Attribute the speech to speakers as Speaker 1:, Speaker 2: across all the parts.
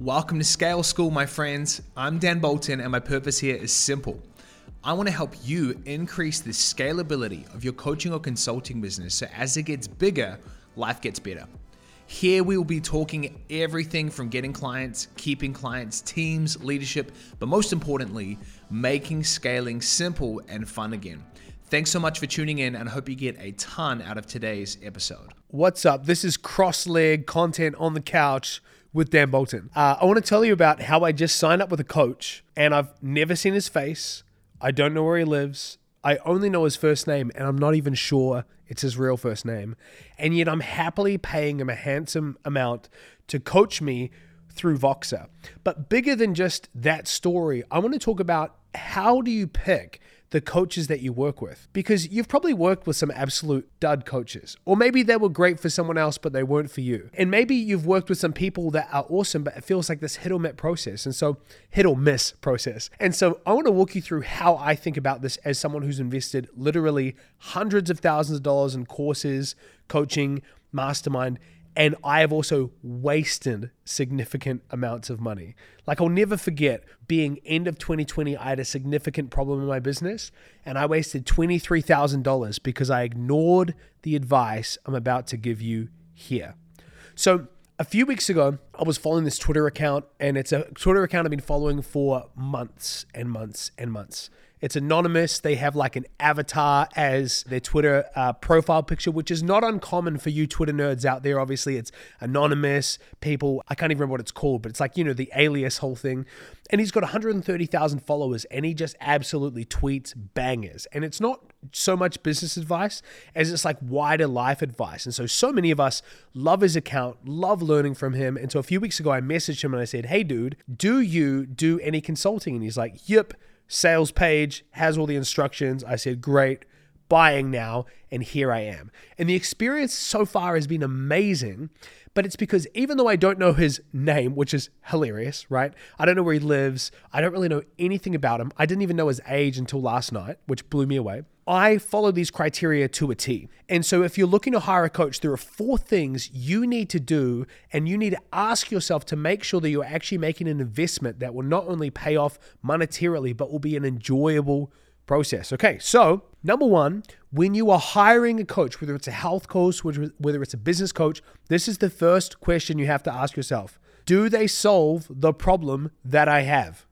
Speaker 1: Welcome to Scale School, my friends. I'm Dan Bolton, and my purpose here is simple. I want to help you increase the scalability of your coaching or consulting business so as it gets bigger, life gets better. Here we will be talking everything from getting clients, keeping clients, teams, leadership, but most importantly, making scaling simple and fun again. Thanks so much for tuning in and I hope you get a ton out of today's episode.
Speaker 2: What's up? This is cross leg content on the couch with Dan Bolton. Uh, I want to tell you about how I just signed up with a coach and I've never seen his face. I don't know where he lives. I only know his first name and I'm not even sure it's his real first name. And yet I'm happily paying him a handsome amount to coach me through Voxer. But bigger than just that story, I want to talk about how do you pick the coaches that you work with because you've probably worked with some absolute dud coaches or maybe they were great for someone else but they weren't for you. And maybe you've worked with some people that are awesome but it feels like this hit or miss process and so hit or miss process. And so i want to walk you through how i think about this as someone who's invested literally hundreds of thousands of dollars in courses coaching mastermind and I have also wasted significant amounts of money. Like, I'll never forget being end of 2020, I had a significant problem in my business and I wasted $23,000 because I ignored the advice I'm about to give you here. So, a few weeks ago, I was following this Twitter account, and it's a Twitter account I've been following for months and months and months. It's anonymous. They have like an avatar as their Twitter uh, profile picture, which is not uncommon for you Twitter nerds out there. Obviously, it's anonymous. People, I can't even remember what it's called, but it's like, you know, the alias whole thing. And he's got 130,000 followers and he just absolutely tweets bangers. And it's not so much business advice as it's like wider life advice. And so, so many of us love his account, love learning from him. And so, a few weeks ago, I messaged him and I said, Hey, dude, do you do any consulting? And he's like, Yep sales page, has all the instructions. I said, great, buying now, and here I am. And the experience so far has been amazing, but it's because even though I don't know his name, which is hilarious, right? I don't know where he lives. I don't really know anything about him. I didn't even know his age until last night, which blew me away. I follow these criteria to a T. And so, if you're looking to hire a coach, there are four things you need to do, and you need to ask yourself to make sure that you're actually making an investment that will not only pay off monetarily, but will be an enjoyable process. Okay, so number one, when you are hiring a coach, whether it's a health coach, whether it's a business coach, this is the first question you have to ask yourself Do they solve the problem that I have?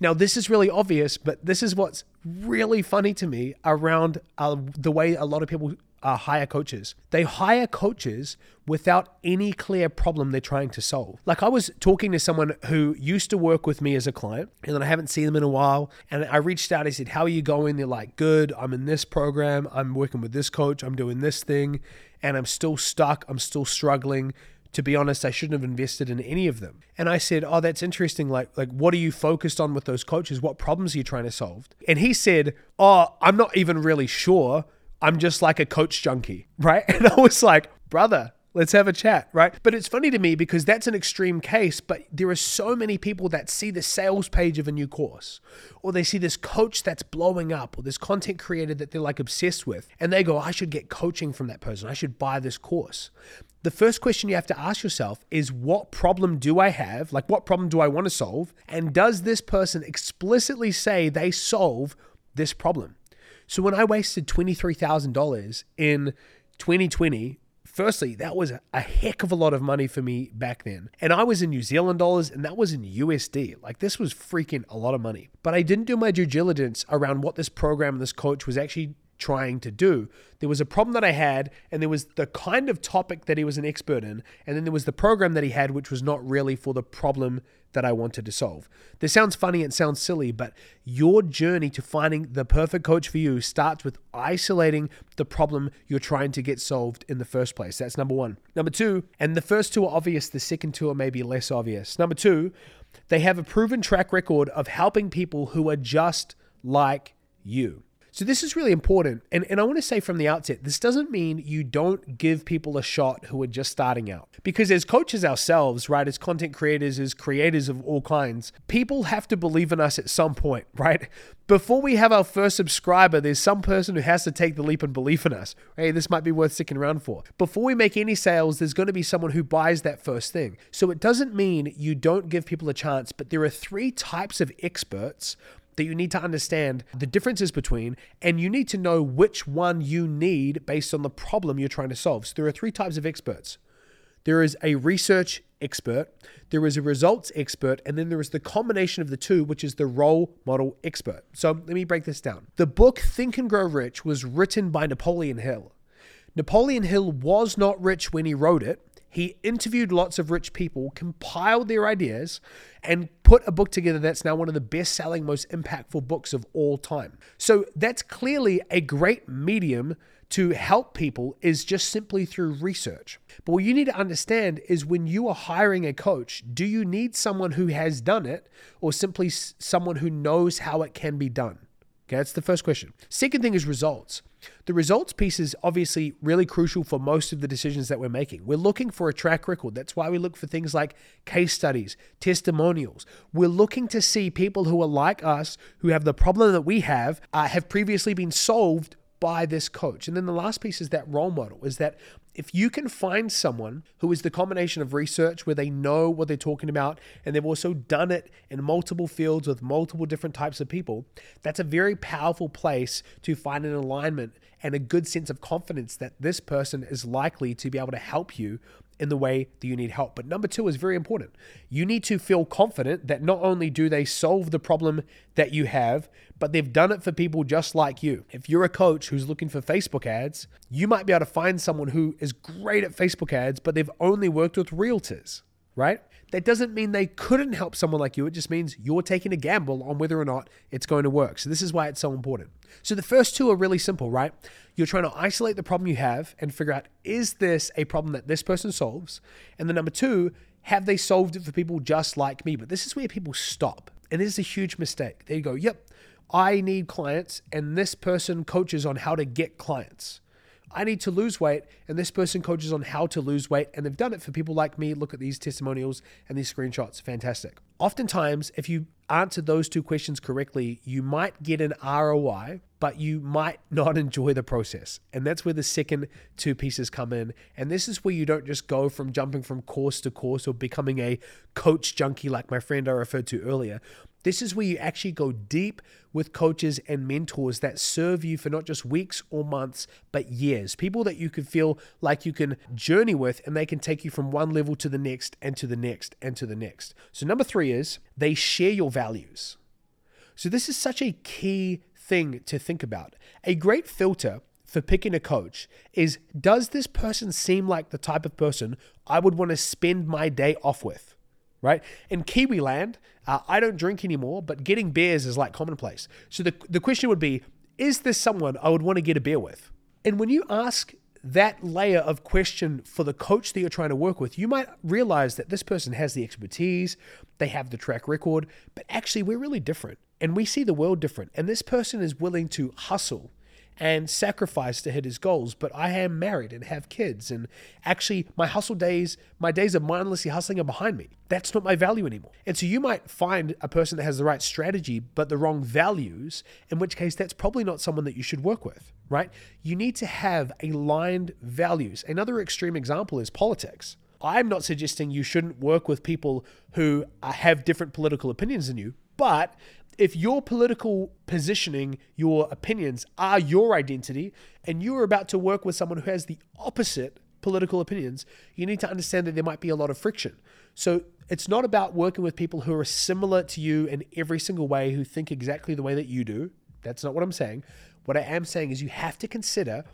Speaker 2: Now, this is really obvious, but this is what's really funny to me around uh, the way a lot of people uh, hire coaches. They hire coaches without any clear problem they're trying to solve. Like I was talking to someone who used to work with me as a client, and then I haven't seen them in a while. And I reached out. I said, "How are you going?" They're like, "Good. I'm in this program. I'm working with this coach. I'm doing this thing, and I'm still stuck. I'm still struggling." to be honest, I shouldn't have invested in any of them. And I said, "Oh, that's interesting. Like, like what are you focused on with those coaches? What problems are you trying to solve?" And he said, "Oh, I'm not even really sure. I'm just like a coach junkie, right?" And I was like, "Brother, Let's have a chat, right? But it's funny to me because that's an extreme case, but there are so many people that see the sales page of a new course, or they see this coach that's blowing up, or this content creator that they're like obsessed with, and they go, I should get coaching from that person. I should buy this course. The first question you have to ask yourself is what problem do I have? Like, what problem do I want to solve? And does this person explicitly say they solve this problem? So when I wasted $23,000 in 2020 firstly, that was a heck of a lot of money for me back then. And I was in New Zealand dollars and that was in USD. Like this was freaking a lot of money. But I didn't do my due diligence around what this program this coach was actually trying to do. There was a problem that I had, and there was the kind of topic that he was an expert in, and then there was the program that he had, which was not really for the problem that I wanted to solve. This sounds funny and sounds silly, but your journey to finding the perfect coach for you starts with isolating the problem you're trying to get solved in the first place. That's number one. Number two, and the first two are obvious, the second two are maybe less obvious. Number two, they have a proven track record of helping people who are just like you. So this is really important. And, and I want to say from the outset, this doesn't mean you don't give people a shot who are just starting out. Because as coaches ourselves, right, as content creators, as creators of all kinds, people have to believe in us at some point, right? Before we have our first subscriber, there's some person who has to take the leap and believe in us. Hey, this might be worth sticking around for. Before we make any sales, there's going to be someone who buys that first thing. So it doesn't mean you don't give people a chance, but there are three types of experts that you need to understand the differences between, and you need to know which one you need based on the problem you're trying to solve. So there are three types of experts there is a research expert, there is a results expert, and then there is the combination of the two, which is the role model expert. So let me break this down. The book Think and Grow Rich was written by Napoleon Hill. Napoleon Hill was not rich when he wrote it. He interviewed lots of rich people, compiled their ideas, and put a book together that's now one of the best selling, most impactful books of all time. So that's clearly a great medium to help people is just simply through research. But what you need to understand is when you are hiring a coach, do you need someone who has done it or simply someone who knows how it can be done? Okay, that's the first question. Second thing is results. The results piece is obviously really crucial for most of the decisions that we're making. We're looking for a track record. That's why we look for things like case studies, testimonials. We're looking to see people who are like us, who have the problem that we have, uh, have previously been solved by this coach. And then the last piece is that role model is that if you can find someone who is the combination of research where they know what they're talking about and they've also done it in multiple fields with multiple different types of people, that's a very powerful place to find an alignment and a good sense of confidence that this person is likely to be able to help you in the way that you need help. But number two is very important. You need to feel confident that not only do they solve the problem that you have, but they've done it for people just like you. If you're a coach who's looking for Facebook ads, you might be able to find someone who is great at Facebook ads, but they've only worked with realtors, right? That doesn't mean they couldn't help someone like you. It just means you're taking a gamble on whether or not it's going to work. So, this is why it's so important. So, the first two are really simple, right? You're trying to isolate the problem you have and figure out is this a problem that this person solves? And the number two, have they solved it for people just like me? But this is where people stop. And this is a huge mistake. They go, yep, I need clients, and this person coaches on how to get clients. I need to lose weight, and this person coaches on how to lose weight, and they've done it for people like me. Look at these testimonials and these screenshots. Fantastic. Oftentimes, if you answer those two questions correctly, you might get an ROI, but you might not enjoy the process. And that's where the second two pieces come in. And this is where you don't just go from jumping from course to course or becoming a coach junkie like my friend I referred to earlier. This is where you actually go deep with coaches and mentors that serve you for not just weeks or months, but years. People that you can feel like you can journey with and they can take you from one level to the next and to the next and to the next. So, number three is they share your values. So, this is such a key thing to think about. A great filter for picking a coach is does this person seem like the type of person I would want to spend my day off with? right? In Kiwi land, uh, I don't drink anymore, but getting beers is like commonplace. So the, the question would be is this someone I would want to get a beer with? And when you ask that layer of question for the coach that you're trying to work with, you might realize that this person has the expertise, they have the track record, but actually we're really different and we see the world different. And this person is willing to hustle and sacrifice to hit his goals. But I am married and have kids. And actually, my hustle days, my days of mindlessly hustling are behind me. That's not my value anymore. And so you might find a person that has the right strategy, but the wrong values, in which case that's probably not someone that you should work with, right? You need to have aligned values. Another extreme example is politics. I'm not suggesting you shouldn't work with people who have different political opinions than you, but if your political positioning, your opinions are your identity, and you're about to work with someone who has the opposite political opinions, you need to understand that there might be a lot of friction. So it's not about working with people who are similar to you in every single way, who think exactly the way that you do. That's not what I'm saying. What I am saying is you have to consider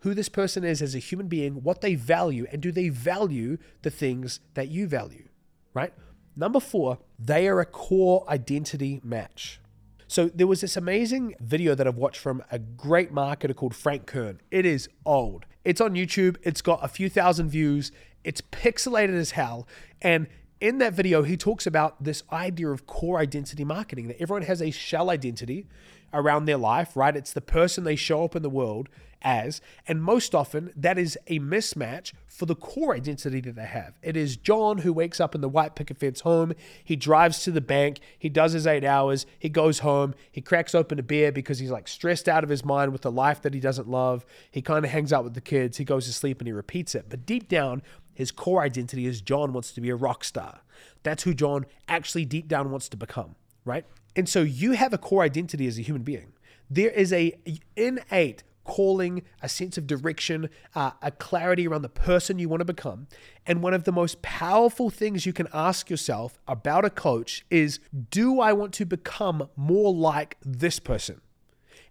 Speaker 2: who this person is as a human being, what they value, and do they value the things that you value, right? Number four, they are a core identity match. So there was this amazing video that I've watched from a great marketer called Frank Kern. It is old. It's on YouTube. It's got a few thousand views. It's pixelated as hell. And in that video, he talks about this idea of core identity marketing that everyone has a shell identity around their life, right? It's the person they show up in the world as. And most often, that is a mismatch for the core identity that they have. It is John who wakes up in the white picket fence home. He drives to the bank. He does his eight hours. He goes home. He cracks open a beer because he's like stressed out of his mind with the life that he doesn't love. He kind of hangs out with the kids. He goes to sleep and he repeats it. But deep down, his core identity is John wants to be a rock star. That's who John actually deep down wants to become, right? And so you have a core identity as a human being. There is a innate calling, a sense of direction, uh, a clarity around the person you want to become. And one of the most powerful things you can ask yourself about a coach is do I want to become more like this person?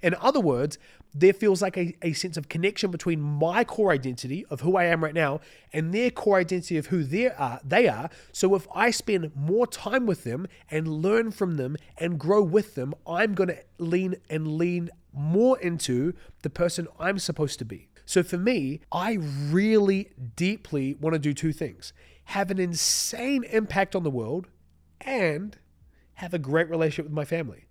Speaker 2: In other words, there feels like a, a sense of connection between my core identity of who I am right now and their core identity of who they are, uh, they are. So if I spend more time with them and learn from them and grow with them, I'm going to lean and lean more into the person I'm supposed to be. So for me, I really deeply want to do two things have an insane impact on the world and have a great relationship with my family.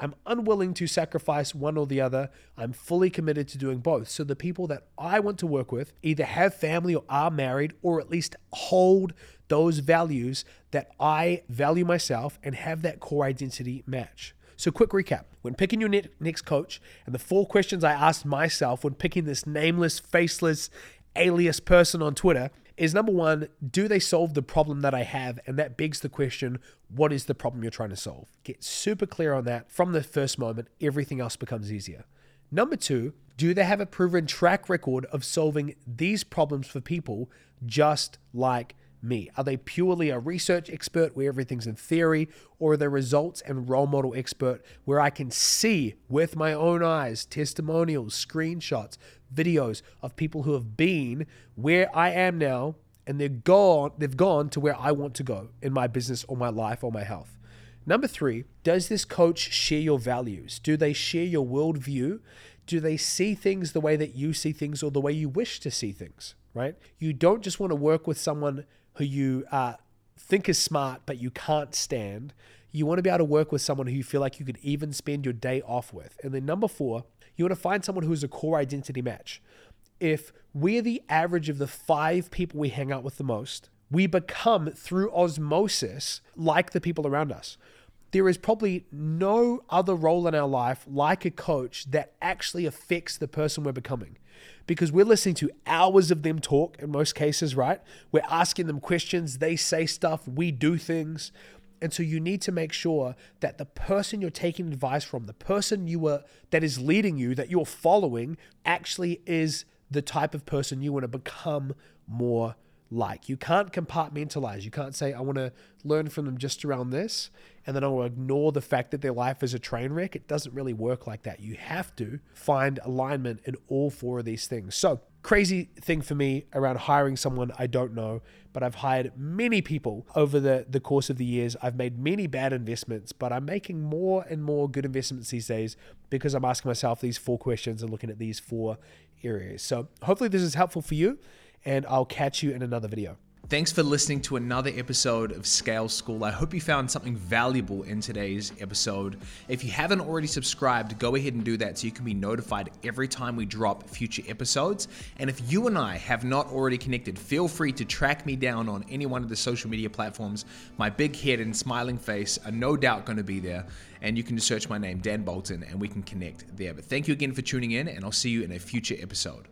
Speaker 2: I'm unwilling to sacrifice one or the other. I'm fully committed to doing both. So the people that I want to work with either have family or are married, or at least hold those values that I value myself and have that core identity match. So, quick recap when picking your next coach, and the four questions I asked myself when picking this nameless, faceless, alias person on Twitter is number one, do they solve the problem that I have? And that begs the question, what is the problem you're trying to solve? Get super clear on that from the first moment, everything else becomes easier. Number two, do they have a proven track record of solving these problems for people just like me? Are they purely a research expert where everything's in theory, or are they results and role model expert where I can see with my own eyes testimonials, screenshots, videos of people who have been where I am now and they're gone they've gone to where I want to go in my business or my life or my health. Number three, does this coach share your values? Do they share your worldview? Do they see things the way that you see things or the way you wish to see things? Right? You don't just want to work with someone who you uh, think is smart but you can't stand. You want to be able to work with someone who you feel like you could even spend your day off with. And then number four, you want to find someone who's a core identity match. If we're the average of the five people we hang out with the most, we become through osmosis like the people around us. There is probably no other role in our life like a coach that actually affects the person we're becoming because we're listening to hours of them talk in most cases, right? We're asking them questions, they say stuff, we do things. And so you need to make sure that the person you're taking advice from, the person you were that is leading you, that you're following, actually is the type of person you want to become more like. You can't compartmentalize. You can't say, I want to learn from them just around this, and then I will ignore the fact that their life is a train wreck. It doesn't really work like that. You have to find alignment in all four of these things. So crazy thing for me around hiring someone I don't know, but I've hired many people over the, the course of the years. I've made many bad investments, but I'm making more and more good investments these days because I'm asking myself these four questions and looking at these four areas. So hopefully this is helpful for you, and I'll catch you in another video.
Speaker 1: Thanks for listening to another episode of Scale School. I hope you found something valuable in today's episode. If you haven't already subscribed, go ahead and do that so you can be notified every time we drop future episodes. And if you and I have not already connected, feel free to track me down on any one of the social media platforms. My big head and smiling face are no doubt going to be there. And you can just search my name, Dan Bolton, and we can connect there. But thank you again for tuning in, and I'll see you in a future episode.